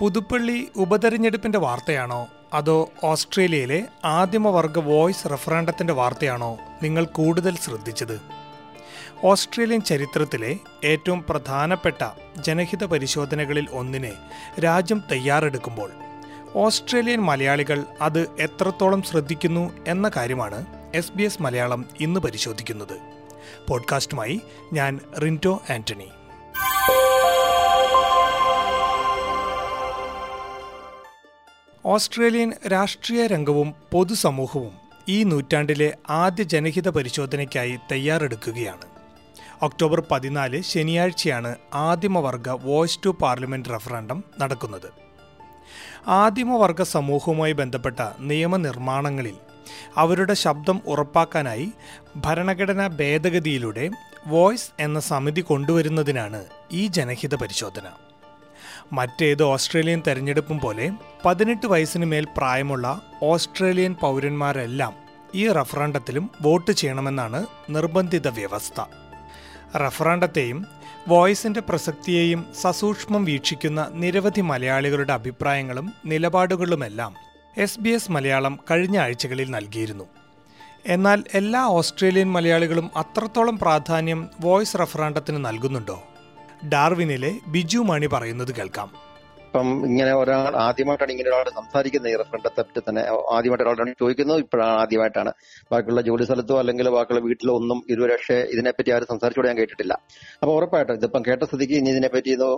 പുതുപ്പള്ളി ഉപതെരഞ്ഞെടുപ്പിന്റെ വാർത്തയാണോ? അതോ ഓസ്ട്രേലിയയിലെ ആദിമവർഗ വോയിസ് റഫറാൻഡത്തിന്റെ വാർത്തയാണോ നിങ്ങൾ കൂടുതൽ ശ്രദ്ധിച്ചത്? ഓസ്ട്രേലിയൻ ചരിത്രത്തിലെ ഏറ്റവും പ്രധാനപ്പെട്ട ജനഹിത പരിശോധനകളിൽ ഒന്നിനെ രാജ്യം തയ്യാറെടുക്കുമ്പോൾ ഓസ്ട്രേലിയൻ മലയാളികൾ അത് എത്രത്തോളം ശ്രദ്ധിക്കുന്നു എന്ന കാര്യമാണ് എസ് ബി എസ് മലയാളം ഇന്ന് പരിശോധിക്കുന്നത്. പോഡ്കാസ്റ്റുമായി ഞാൻ റിന്റോ ആന്റണി. ഓസ്ട്രേലിയൻ രാഷ്ട്രീയ രംഗവും പൊതുസമൂഹവും ഈ നൂറ്റാണ്ടിലെ ആദ്യ ജനഹിത പരിശോധനയ്ക്കായി തയ്യാറെടുക്കുകയാണ്. ഒക്ടോബർ പതിനാല് ശനിയാഴ്ചയാണ് ആദിമവർഗ വോയ്സ് ടു പാർലമെന്റ് റഫറാൻഡം നടക്കുന്നത്. ആദിമവർഗ സമൂഹവുമായി ബന്ധപ്പെട്ട നിയമനിർമ്മാണങ്ങളിൽ അവരുടെ ശബ്ദം ഉറപ്പാക്കാനായി ഭരണഘടനാ ഭേദഗതിയിലൂടെ വോയ്സ് എന്ന സമിതി കൊണ്ടുവരുന്നതിനാണ് ഈ ജനഹിത പരിശോധന. മറ്റേത് ഓസ്ട്രേലിയൻ തെരഞ്ഞെടുപ്പും പോലെ പതിനെട്ട് വയസ്സിന് മേൽ പ്രായമുള്ള ഓസ്ട്രേലിയൻ പൗരന്മാരെല്ലാം ഈ റഫറണ്ടത്തിലും വോട്ട് ചെയ്യണമെന്നാണ് നിർബന്ധിത വ്യവസ്ഥ. റഫറണ്ടത്തെയും വോയിസിന്റെ പ്രസക്തിയെയും സസൂക്ഷ്മം വീക്ഷിക്കുന്ന നിരവധി മലയാളികളുടെ അഭിപ്രായങ്ങളും നിലപാടുകളുമെല്ലാം എസ് ബി എസ് മലയാളം കഴിഞ്ഞ ആഴ്ചകളിൽ നൽകിയിരുന്നു. എന്നാൽ എല്ലാ ഓസ്ട്രേലിയൻ മലയാളികളും അത്രത്തോളം പ്രാധാന്യം വോയിസ് റഫറാണ്ടത്തിന് നൽകുന്നുണ്ടോ? ഡാർവിനിലെ ബിജു മാണി പറയുന്നത് കേൾക്കാം. ഇപ്പം ഇങ്ങനെ ഒരാൾ ആദ്യമായിട്ടാണ് ഇങ്ങനെ ഒരാൾ സംസാരിക്കുന്നത്. ഈ റെഫറൻഡത്തെ പറ്റി തന്നെ ആദ്യമായിട്ട് ഒരാളോട് ചോദിക്കുന്നത് ഇപ്പോഴാണ് ആദ്യമായിട്ടാണ്. ബാക്കിയുള്ള ജോലി സ്ഥലത്തോ അല്ലെങ്കിൽ ബാക്കിയുള്ള വീട്ടിലോ ഒന്നും ഇതുവരെ ഇതിനെപ്പറ്റി ആരും സംസാരിച്ചോടെ ഞാൻ കേട്ടിട്ടില്ല. അപ്പൊ ഉറപ്പായിട്ടും ഇതിപ്പം കേട്ട സ്ഥിതിക്ക് ഇനി ഇതിനെപ്പറ്റി ഇതോ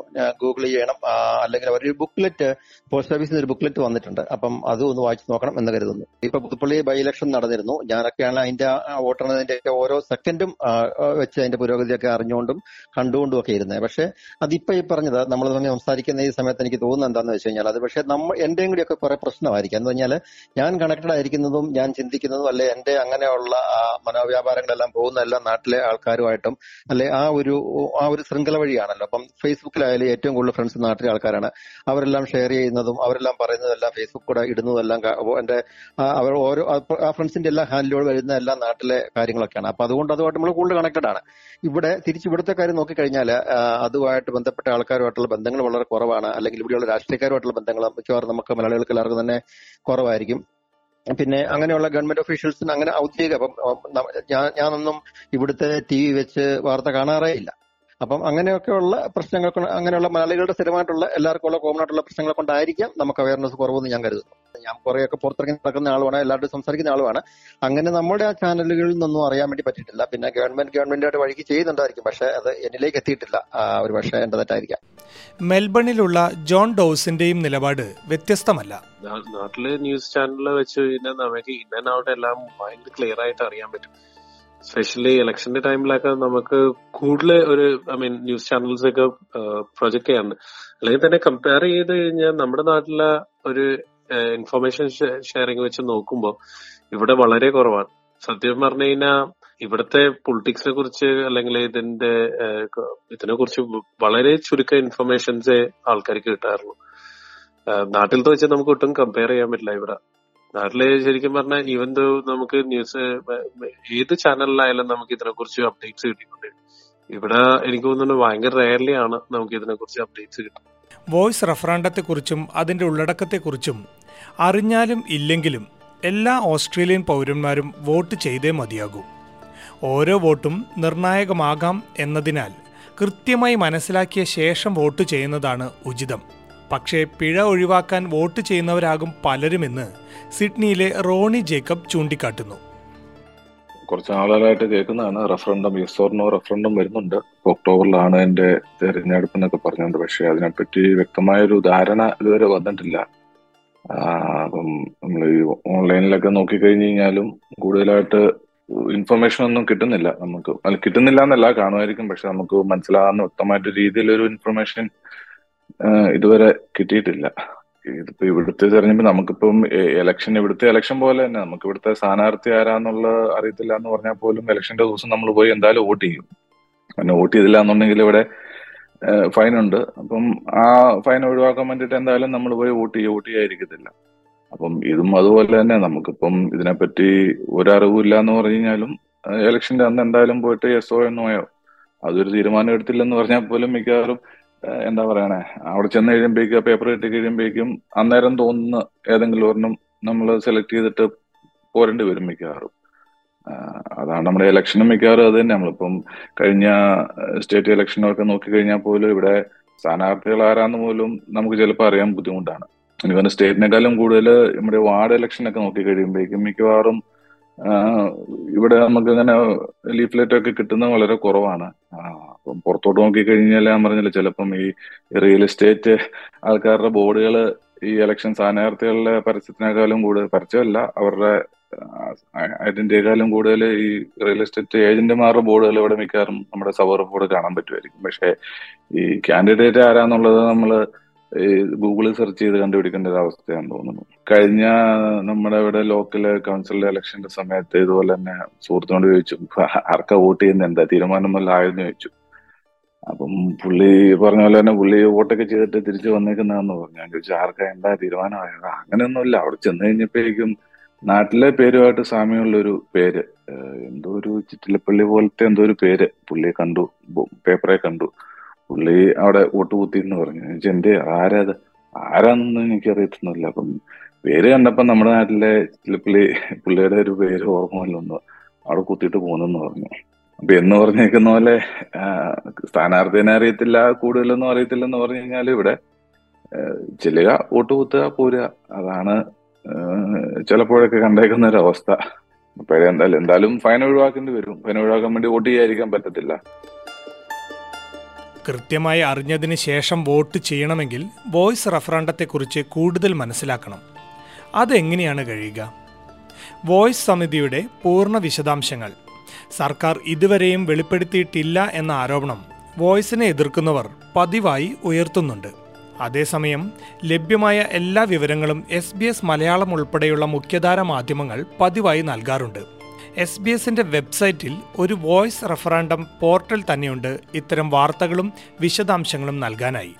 ഗൂഗിൾ ചെയ്യണം. അല്ലെങ്കിൽ അവരൊരു ബുക്ക്ലെറ്റ് പോസ്റ്റ് ഓഫീസിൽ ഒരു ബുക്ക്ലെറ്റ് വന്നിട്ടുണ്ട്. അപ്പം അതും ഒന്ന് വായിച്ചു നോക്കണം എന്ന് കരുതുന്നു. ഇപ്പൊ പുതുപ്പള്ളി ബൈ ഇലക്ഷൻ നടന്നിരുന്നു. ഞാനൊക്കെയാണ് അതിന്റെ വോട്ടെണ്ണതിന്റെ ഒക്കെ ഓരോ സെക്കൻഡും വെച്ച് അതിന്റെ പുരോഗതിയൊക്കെ അറിഞ്ഞുകൊണ്ടും കണ്ടുകൊണ്ടും ഒക്കെ ഇരുന്നത്. പക്ഷെ അതിപ്പോ ഈ പറഞ്ഞത് നമ്മൾ തന്നെ സംസാരിക്കുന്ന ഈ സമയത്ത് എനിക്ക് തോന്നുന്നത് എന്താണെന്ന് വെച്ച് കഴിഞ്ഞാൽ അത് പക്ഷെ നമ്മൾ എന്റെയും കൂടി ഒക്കെ കുറെ പ്രശ്നമായിരിക്കും. എന്ന് പറഞ്ഞാൽ ഞാൻ കണക്റ്റഡ് ആയിരിക്കുന്നതും ഞാൻ ചിന്തിക്കുന്നതും അല്ലെ എന്റെ അങ്ങനെയുള്ള ആ, മനോവ്യാപാരങ്ങളെല്ലാം എല്ലാ നാട്ടിലെ ആൾക്കാരുമായിട്ടും അല്ലെ ആ ഒരു ആ ഒരു ശൃംഖല വഴിയാണല്ലോ. അപ്പം ഫേസ്ബുക്കിലായാലും ഏറ്റവും കൂടുതൽ ഫ്രണ്ട്സ് നാട്ടിലെ ആൾക്കാരാണ്. അവരെല്ലാം ഷെയർ ചെയ്യുന്നതും അവരെല്ലാം പറയുന്നതെല്ലാം ഫേസ്ബുക്ക് കൂടെ ഇടുന്നതെല്ലാം എന്റെ അവർ ഓരോ ആ ഫ്രണ്ട്സിന്റെ എല്ലാ ഹാൻഡിലോട് വരുന്ന എല്ലാ നാട്ടിലെ കാര്യങ്ങളൊക്കെയാണ്. അപ്പൊ അതുകൊണ്ട് അതുമായിട്ട് നമ്മൾ കൂടുതൽ കണക്റ്റഡ് ആണ്. ഇവിടെ തിരിച്ചു ഇവിടുത്തെ കാര്യം നോക്കിക്കഴിഞ്ഞാൽ അതുമായിട്ട് ബന്ധപ്പെട്ട ആൾക്കാരുമായിട്ടുള്ള ബന്ധങ്ങൾ വളരെ കുറവാണ്. അല്ലെങ്കിൽ ഇവിടെയുള്ള രാഷ്ട്രീയക്കാരുമായിട്ടുള്ള ബന്ധങ്ങൾ മിക്കവാറും നമുക്ക് മലയാളികൾക്ക് എല്ലാവർക്കും തന്നെ കുറവായിരിക്കും. പിന്നെ അങ്ങനെയുള്ള ഗവൺമെന്റ് ഒഫീഷ്യൽസിന് അങ്ങനെ ഔദ്യോഗിക. ഞാൻ ഞാനൊന്നും ഇവിടുത്തെ ടി വി വെച്ച് വാർത്ത കാണാറേ ഇല്ല. അപ്പം അങ്ങനെയൊക്കെയുള്ള പ്രശ്നങ്ങൾ അങ്ങനെയുള്ള മലയാളികളുടെ സ്ഥിരമായിട്ടുള്ള എല്ലാവർക്കും ഉള്ള കോമൺ ആയിട്ടുള്ള പ്രശ്നങ്ങളെ കൊണ്ടായിരിക്കാം നമുക്ക് അവയർനെസ് കുറവെന്ന് ഞാൻ കരുതുന്നു. ഞാൻ കുറെയൊക്കെ പുറത്തിറങ്ങി നടക്കുന്ന ആളുമാണ് എല്ലാവരും സംസാരിക്കുന്ന ആളുമാണ്. അങ്ങനെ നമ്മുടെ ആ ചാനലുകളിൽ നിന്നൊന്നും അറിയാൻ വേണ്ടി പറ്റിയിട്ടില്ല. പിന്നെ ഗവൺമെന്റ് ഗവൺമെന്റായിട്ട് വഴിക്ക് ചെയ്യുന്നുണ്ടായിരിക്കും പക്ഷെ അത് എന്നിലേക്ക് എത്തിയിട്ടില്ല. ആ, ഒരു പക്ഷേ എന്റെ തെറ്റായിരിക്കാം. മെൽബണിലുള്ള ജോൺ ഡോസിന്റെയും നിലപാട് വ്യത്യസ്തമല്ല. നാട്ടിലെ ന്യൂസ് ചാനലിൽ വെച്ച് കഴിഞ്ഞാൽ നമുക്ക് ഇൻ ആൻഡ് ഔട്ട് എല്ലാം ഭയങ്കര ക്ലിയർ ആയിട്ട് അറിയാൻ പറ്റും. സ്പെഷ്യലി ഇലക്ഷന്റെ ടൈമിലൊക്കെ നമുക്ക് കൂടുതൽ ഒരു ഐ മീൻ ന്യൂസ് ചാനൽസ് ഒക്കെ പ്രൊജക്ട് ചെയ്യാറുണ്ട്. അല്ലെങ്കിൽ തന്നെ കമ്പയർ ചെയ്ത് കഴിഞ്ഞാൽ നമ്മുടെ നാട്ടിലെ ഒരു ഇൻഫർമേഷൻ ഷെയറിംഗ് വെച്ച് നോക്കുമ്പോൾ ഇവിടെ വളരെ കുറവാണ്. സത്യം പറഞ്ഞു കഴിഞ്ഞാൽ ഇവിടുത്തെ പൊളിറ്റിക്സിനെ കുറിച്ച് അല്ലെങ്കിൽ ഇതിന്റെ ഇതിനെ കുറിച്ച് വളരെ ചുരുക്കം ഇൻഫർമേഷൻസേ ആൾക്കാർക്ക് കിട്ടാറുള്ളൂ. നാട്ടിലത്തെ വെച്ച് നമുക്ക് ഒട്ടും കമ്പയർ ചെയ്യാൻ പറ്റില്ല ഇവിടെ. നാട്ടിൽ ശരിക്കും പറഞ്ഞാൽ ഈവൻ ദോ നമുക്ക് ന്യൂസ് ഏത് ചാനലിലായാലും നമുക്ക് ഇതിനെ കുറിച്ച് അപ്ഡേറ്റ്സ് കിട്ടിയിട്ടുണ്ട്. ഇവിടെ എനിക്ക് തോന്നുന്നു ഭയങ്കര റയർലി ആണ് നമുക്ക് ഇതിനെ കുറിച്ച് അപ്ഡേറ്റ്സ് കിട്ടുന്നത്. വോയിസ് റഫറാണ്ടത്തെക്കുറിച്ചും അതിന്റെ ഉള്ളടക്കത്തെ കുറിച്ചും അറിഞ്ഞാലും ഇല്ലെങ്കിലും എല്ലാ ഓസ്ട്രേലിയൻ പൗരന്മാരും വോട്ട് ചെയ്തേ മതിയാകൂ. ഓരോ വോട്ടും നിർണായകമാകാം എന്നതിനാൽ കൃത്യമായി മനസ്സിലാക്കിയ ശേഷം വോട്ട് ചെയ്യുന്നതാണ് ഉചിതം. പക്ഷേ പിഴ ഒഴിവാക്കാൻ വോട്ട് ചെയ്യുന്നവരാകും പലരുമെന്ന് സിഡ്നിയിലെ റോണി ജേക്കബ് ചൂണ്ടിക്കാട്ടുന്നു. കുറച്ച് നാളുകളായിട്ട് കേൾക്കുന്നതാണ്. Referendum yes or no referendum വരുന്നുണ്ട്. ഒക്ടോബറിലാണ് എന്റെ തെരഞ്ഞെടുപ്പ് എന്നൊക്കെ പറഞ്ഞുണ്ട് പക്ഷേ അതിനെപ്പറ്റി വ്യക്തമായൊരു ധാരണ ഇതുവരെ വന്നിട്ടില്ല. അപ്പം നമ്മൾ ഈ ഓൺലൈനിലൊക്കെ നോക്കിക്കഴിഞ്ഞ് കഴിഞ്ഞാലും കൂടുതലായിട്ട് ഇൻഫർമേഷൻ ഒന്നും കിട്ടുന്നില്ല. നമുക്ക് കിട്ടുന്നില്ല എന്നല്ല കാണുമായിരിക്കും. പക്ഷെ നമുക്ക് മനസ്സിലാകുന്ന വ്യക്തമായിട്ട് രീതിയിലൊരു ഇൻഫർമേഷൻ ഇതുവരെ കിട്ടിയിട്ടില്ല. ഇതിപ്പോ ഇവിടുത്തെ തെരഞ്ഞെടുപ്പ് നമുക്കിപ്പം ഇലക്ഷൻ ഇവിടുത്തെ ഇലക്ഷൻ പോലെ തന്നെ. നമുക്ക് ഇവിടുത്തെ സ്ഥാനാർത്ഥി ആരാന്നുള്ള അറിയത്തില്ല എന്ന് പറഞ്ഞാൽ പോലും ഇലക്ഷന്റെ ദിവസം നമ്മൾ പോയി എന്തായാലും വോട്ട് ചെയ്യും. പിന്നെ വോട്ട് ചെയ്തില്ല എന്നുണ്ടെങ്കിൽ ഇവിടെ ഫൈൻ ഉണ്ട്. അപ്പം ആ ഫൈൻ ഒഴിവാക്കാൻ വേണ്ടിയിട്ട് എന്തായാലും നമ്മൾ പോയി വോട്ട് ചെയ്യുക വോട്ട് ചെയ്യാതിരിക്കത്തില്ല. അപ്പം ഇതും അതുപോലെ തന്നെ നമുക്കിപ്പം ഇതിനെപ്പറ്റി ഒരറിവില്ല എന്ന് പറഞ്ഞു കഴിഞ്ഞാലും ഇലക്ഷന്റെ അന്ന് എന്തായാലും പോയിട്ട് എസ് ഒ എന്നോയോ അതൊരു തീരുമാനം എടുത്തില്ലെന്ന് പറഞ്ഞാൽ പോലും മിക്കവാറും എന്താ പറയണേ? അവിടെ ചെന്ന് കഴിയുമ്പോഴേക്കും പേപ്പർ കിട്ടി കഴിയുമ്പോഴേക്കും അന്നേരം തോന്നുന്ന ഏതെങ്കിലും ഒരെണ്ണം നമ്മൾ സെലക്ട് ചെയ്തിട്ട് പോരേണ്ടി വരും മിക്കവാറും. അതാണ് നമ്മുടെ ഇലക്ഷനും മിക്കവാറും അത് തന്നെ. നമ്മളിപ്പം കഴിഞ്ഞ സ്റ്റേറ്റ് ഇലക്ഷനൊക്കെ നോക്കിക്കഴിഞ്ഞാൽ പോലും ഇവിടെ സ്ഥാനാർത്ഥികൾ ആരാന്ന് പോലും നമുക്ക് ചിലപ്പോൾ അറിയാൻ ബുദ്ധിമുട്ടാണ്. എനിക്ക് സ്റ്റേറ്റിനേക്കാളും കൂടുതൽ നമ്മുടെ വാർഡ് ഇലക്ഷനൊക്കെ നോക്കി കഴിയുമ്പോഴേക്കും മിക്കവാറും ഇവിടെ നമുക്ക് അങ്ങനെ ലീഫ്ലെറ്റ് ഒക്കെ കിട്ടുന്നത് വളരെ കുറവാണ്. പുറത്തോട്ട് നോക്കിക്കഴിഞ്ഞാൽ ഞാൻ പറഞ്ഞില്ല ചിലപ്പം ഈ റിയൽ എസ്റ്റേറ്റ് ആൾക്കാരുടെ ബോർഡുകൾ ഈ ഇലക്ഷൻ സ്ഥാനാർത്ഥികളുടെ പരസ്യത്തിനേക്കാളും കൂടുതൽ പരസ്യമല്ല അവരുടെ ഐഡന്റിറ്റിയെക്കാളും കൂടുതൽ ഈ റിയൽ എസ്റ്റേറ്റ് ഏജന്റുമാരുടെ ബോർഡുകൾ ഇവിടെ മിക്കവാറും നമ്മുടെ സവർ ബോർഡ് കാണാൻ പറ്റുമായിരിക്കും. പക്ഷേ ഈ കാൻഡിഡേറ്റ് ആരാന്നുള്ളത് നമ്മൾ ഗൂഗിളിൽ സെർച്ച് ചെയ്ത് കണ്ടുപിടിക്കേണ്ട ഒരു അവസ്ഥയാണ് തോന്നുന്നു. കഴിഞ്ഞ നമ്മുടെ ഇവിടെ ലോക്കൽ കൗൺസിൽ ഇലക്ഷന്റെ സമയത്ത് ഇതുപോലെ തന്നെ സുഹൃത്തിനോട് ചോദിച്ചു ആർക്കാ വോട്ട് ചെയ്യുന്ന? എന്താ തീരുമാനമല്ല ചോദിച്ചു. അപ്പം പുള്ളി പറഞ്ഞ പോലെ തന്നെ പുള്ളി വോട്ടൊക്കെ ചെയ്തിട്ട് തിരിച്ചു വന്നേക്കുന്നതെന്ന് പറഞ്ഞു. ഞാൻ ചോദിച്ചു ആർക്കാ? എന്താ തീരുമാനമായത്? അങ്ങനെയൊന്നുമില്ല. അവിടെ ചെന്ന് കഴിഞ്ഞപ്പോഴേക്കും നാട്ടിലെ പേരുമായിട്ട് സാമ്യമുള്ളൊരു പേര് എന്തോ ഒരു ചിറ്റിലപ്പള്ളി പോലത്തെ എന്തോ ഒരു പേര് പുള്ളിയെ കണ്ടു പേപ്പറെ കണ്ടു. പുള്ളി അവിടെ വോട്ട് കുത്തി എന്ന് പറഞ്ഞു എന്റെ ആരാത്? ആരാന്നൊന്നും എനിക്ക് അറിയത്തൊന്നുമില്ല അപ്പം പേര് കണ്ടപ്പം നമ്മുടെ നാട്ടിലെ ചിറ്റിലപ്പള്ളി പുള്ളിയുടെ ഒരു പേര് ഓർമ്മ അവിടെ കുത്തിയിട്ട് പോകുന്നെന്ന് പറഞ്ഞു. അപ്പൊ എന്ന് പറഞ്ഞേക്കുന്ന പോലെ സ്ഥാനാർത്ഥിനെ അറിയത്തില്ല കൂടുതലൊന്നും അറിയത്തില്ലെന്ന് പറഞ്ഞു കഴിഞ്ഞാൽ ഇവിടെ ചെല്ലുക വോട്ട് കുത്തുക പോരുക. അതാണ് ചിലപ്പോഴൊക്കെ കണ്ടേക്കുന്ന ഒരു അവസ്ഥ അപ്പോഴേ എന്തായാലും എന്തായാലും ഫൈൻ ഒഴിവാക്കേണ്ടി വരും. ഫൈൻ ഒഴിവാക്കാൻ വേണ്ടി വോട്ട് ചെയ്യാതിരിക്കാൻ പറ്റത്തില്ല. കൃത്യമായി അറിഞ്ഞതിന് ശേഷം വോട്ട് ചെയ്യണമെങ്കിൽ വോയിസ് റഫറാണ്ടത്തെക്കുറിച്ച് കൂടുതൽ മനസ്സിലാക്കണം. അതെങ്ങനെയാണ് കഴിയുക? വോയിസ് സമിതിയുടെ പൂർണ വിശദാംശങ്ങൾ. സർക്കാർ ഇതുവരെയും വെളിപ്പെടുത്തിയിട്ടില്ല എന്ന ആരോപണം വോയിസിനെ എതിർക്കുന്നവർ പതിവായി ഉയർത്തുന്നുണ്ട്. അതേസമയം ലഭ്യമായ എല്ലാ വിവരങ്ങളും എസ് ബി എസ് മലയാളം ഉൾപ്പെടെയുള്ള മുഖ്യധാര മാധ്യമങ്ങൾ പതിവായി നൽകാറുണ്ട്. എസ് ബി എസിന്റെ വെബ്സൈറ്റിൽ ഒരു വോയിസ് റഫറാൻഡം പോർട്ടൽ തന്നെയുണ്ട് ഇത്തരം വാർത്തകളും വിശദാംശങ്ങളും നൽകാനായി.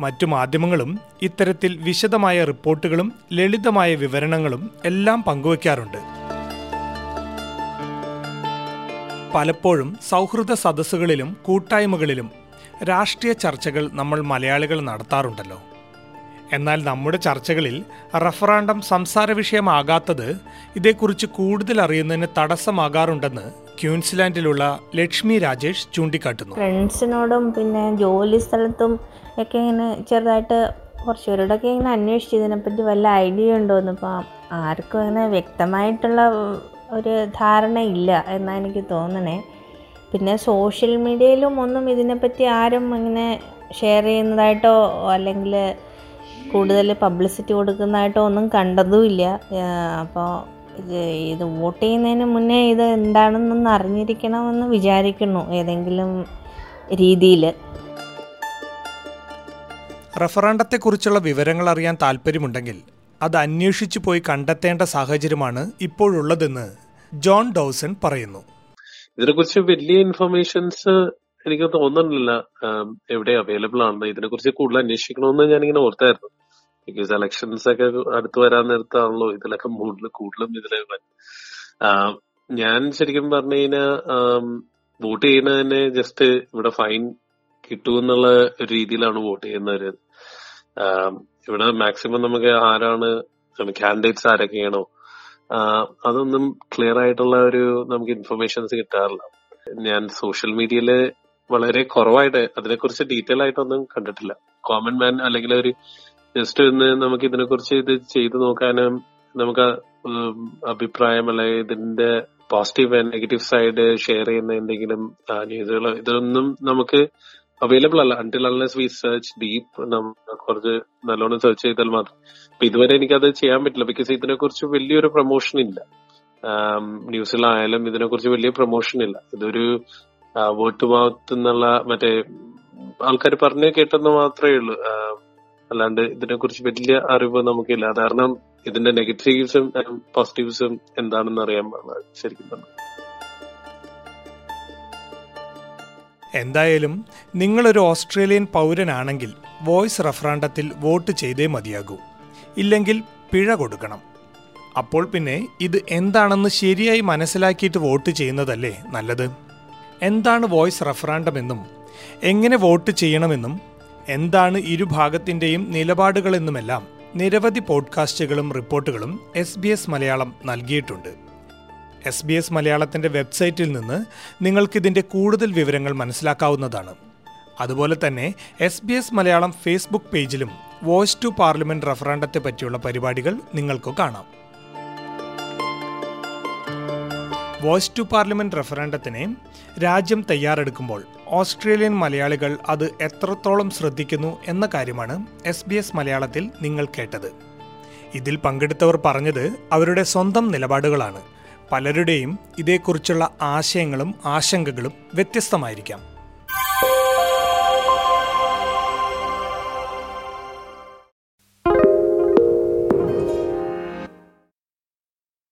മറ്റു മാധ്യമങ്ങളും ഇത്തരത്തിൽ വിശദമായ റിപ്പോർട്ടുകളും ലളിതമായ വിവരണങ്ങളും എല്ലാം പങ്കുവയ്ക്കാറുണ്ട് പലപ്പോഴും സൗഹൃദ സദസ്സുകളിലും കൂട്ടായ്മകളിലും രാഷ്ട്രീയ ചർച്ചകൾ നമ്മൾ മലയാളികൾ നടത്താറുണ്ടല്ലോ. എന്നാൽ നമ്മുടെ ചർച്ചകളിൽ റഫറാണ്ടം സംസാര വിഷയമാകാത്തത് ഇതേക്കുറിച്ച് കൂടുതൽ അറിയുന്നതിന് തടസ്സമാകാറുണ്ടെന്ന് ക്യൂൻസ്ലാൻഡിലുള്ള ലക്ഷ്മി രാജേഷ് ചൂണ്ടിക്കാട്ടുന്നു. ഫ്രണ്ട്സിനോടും പിന്നെ ജോലി സ്ഥലത്തും ഒക്കെ ഇങ്ങനെ ചെറുതായിട്ട് കുറച്ച് പേരോടൊക്കെ ഇങ്ങനെ അന്വേഷിച്ചു ഇതിനെപ്പറ്റി വല്ല ഐഡിയ ഉണ്ടോ എന്ന് ഇപ്പം ആർക്കും അങ്ങനെ വ്യക്തമായിട്ടുള്ള ഒരു ധാരണയില്ല എന്നാണ് എനിക്ക് തോന്നണേ. പിന്നെ സോഷ്യൽ മീഡിയയിലും ഒന്നും ഇതിനെപ്പറ്റി ആരും ഇങ്ങനെ ഷെയർ ചെയ്യുന്നതായിട്ടോ അല്ലെങ്കിൽ കൂടുതൽ പബ്ലിസിറ്റി കൊടുക്കുന്നതായിട്ടോ ഒന്നും കണ്ടതുമില്ല. അപ്പോൾ ഇത് ഇത് വോട്ട് ചെയ്യുന്നതിന് മുന്നേ ഇത് എന്താണെന്നൊന്ന് അറിഞ്ഞിരിക്കണമെന്ന് വിചാരിക്കുന്നു ഏതെങ്കിലും രീതിയിൽ. റഫറാണ്ടത്തെക്കുറിച്ചുള്ള വിവരങ്ങൾ അറിയാൻ താല്പര്യമുണ്ടെങ്കിൽ അത് അന്വേഷിച്ചു പോയി കണ്ടെത്തേണ്ട സാഹചര്യമാണ് ഇപ്പോഴുള്ളതെന്ന് ജോൺ ഡൗസൺ പറയുന്നു. ഇതിനെക്കുറിച്ച് വലിയ ഇൻഫർമേഷൻസ് എനിക്ക് തോന്നുന്നില്ല എവിടെ അവൈലബിൾ ആണെന്ന് ഇതിനെക്കുറിച്ച് കൂടുതൽ അന്വേഷിക്കണമെന്ന് ഞാനിങ്ങനെ ഓർത്തായിരുന്നു. ബിക്കോസ് എലക്ഷൻസ് ഒക്കെ അടുത്ത് വരാൻ നേരത്താണല്ലോ ഇതിലൊക്കെ കൂടുതൽ കൂടുതലും ഇതിലെ ഞാൻ ശരിക്കും പറഞ്ഞു കഴിഞ്ഞാൽ വോട്ട് ചെയ്യുന്നതിന് ജസ്റ്റ് ഇവിടെ ഫൈൻ കിട്ടുമെന്നുള്ള ഒരു രീതിയിലാണ് വോട്ട് ചെയ്യുന്നവര്. ഇവിടെ മാക്സിമം നമുക്ക് ആരാണ് കാൻഡിഡേറ്റ്സ് ആരൊക്കെയാണോ അതൊന്നും ക്ലിയർ ആയിട്ടുള്ള ഒരു നമുക്ക് ഇൻഫർമേഷൻസ് കിട്ടാറില്ല. ഞാൻ സോഷ്യൽ മീഡിയയിൽ വളരെ കുറവായിട്ട് അതിനെക്കുറിച്ച് ഡീറ്റെയിൽ ആയിട്ടൊന്നും കണ്ടിട്ടില്ല. കോമൺ മാൻ അല്ലെങ്കിൽ ഒരു ജസ്റ്റ് ഒന്ന് നമുക്ക് ഇതിനെക്കുറിച്ച് ഇത് ചെയ്തു നോക്കാനും നമുക്ക് അഭിപ്രായം അല്ലെങ്കിൽ ഇതിന്റെ positive and negative side share ചെയ്യുന്ന എന്തെങ്കിലും ന്യൂസുകൾ ഇതൊന്നും നമുക്ക് അവൈലബിൾ അല്ല. Until unless we search deep കുറച്ച് നല്ലോണം സെർച്ച് ചെയ്താൽ മാത്രം. അപ്പൊ ഇതുവരെ എനിക്കത് ചെയ്യാൻ പറ്റില്ല. ബിക്കോസ് ഇതിനെ കുറിച്ച് വലിയൊരു പ്രൊമോഷൻ ഇല്ല. ന്യൂസിലായാലും ഇതിനെ കുറിച്ച് വലിയ പ്രൊമോഷൻ ഇല്ല. ഇതൊരു വോട്ട് ടു മൗത്ത് എന്നുള്ള മറ്റേ ആൾക്കാർ പറഞ്ഞു കേട്ടെന്ന് മാത്രമേ ഉള്ളൂ. അല്ലാണ്ട് ഇതിനെ കുറിച്ച് വലിയ അറിവ് നമുക്കില്ല. കാരണം ഇതിന്റെ നെഗറ്റീവ്സും പോസിറ്റീവ്സും എന്താണെന്ന് അറിയാൻ ശരിക്കും പറഞ്ഞു എന്തായാലും നിങ്ങളൊരു ഓസ്ട്രേലിയൻ പൗരനാണെങ്കിൽ വോയിസ് റഫറാണ്ടത്തിൽ വോട്ട് ചെയ്തേ മതിയാകൂ. ഇല്ലെങ്കിൽ പിഴ കൊടുക്കണം. അപ്പോൾ പിന്നെ ഇത് എന്താണെന്ന് ശരിയായി മനസ്സിലാക്കിയിട്ട് വോട്ട് ചെയ്യുന്നതല്ലേ നല്ലത്? എന്താണ് വോയിസ് റഫറാണ്ടമെന്നും എങ്ങനെ വോട്ട് ചെയ്യണമെന്നും എന്താണ് ഇരുഭാഗത്തിന്റെയും നിലപാടുകളെന്നുമെല്ലാം നിരവധി പോഡ്കാസ്റ്റുകളും റിപ്പോർട്ടുകളും എസ് ബി എസ് മലയാളം നൽകിയിട്ടുണ്ട്. എസ് ബി എസ് മലയാളത്തിന്റെ വെബ്സൈറ്റിൽ നിന്ന് നിങ്ങൾക്കിതിന്റെ കൂടുതൽ വിവരങ്ങൾ മനസ്സിലാക്കാവുന്നതാണ്. അതുപോലെ തന്നെ S B S Malayalam Facebook പേജിലും വോയ്സ് ടു പാർലമെന്റ് റഫറാൻഡത്തെ പറ്റിയുള്ള പരിപാടികൾ നിങ്ങൾക്ക് കാണാം. വോയ്സ് ടു പാർലമെന്റ് റഫറാൻഡത്തിനെ രാജ്യം തയ്യാറെടുക്കുമ്പോൾ ഓസ്ട്രേലിയൻ മലയാളികൾ അത് എത്രത്തോളം ശ്രദ്ധിക്കുന്നു എന്ന കാര്യമാണ് എസ് ബി എസ് മലയാളത്തിൽ നിങ്ങൾ കേട്ടത്. ഇതിൽ പങ്കെടുത്തവർ പറഞ്ഞത് അവരുടെ സ്വന്തം നിലപാടുകളാണ്. പലരുടെയും ഇതേക്കുറിച്ചുള്ള ആശയങ്ങളും ആശങ്കകളും വ്യത്യസ്തമായിരിക്കാം.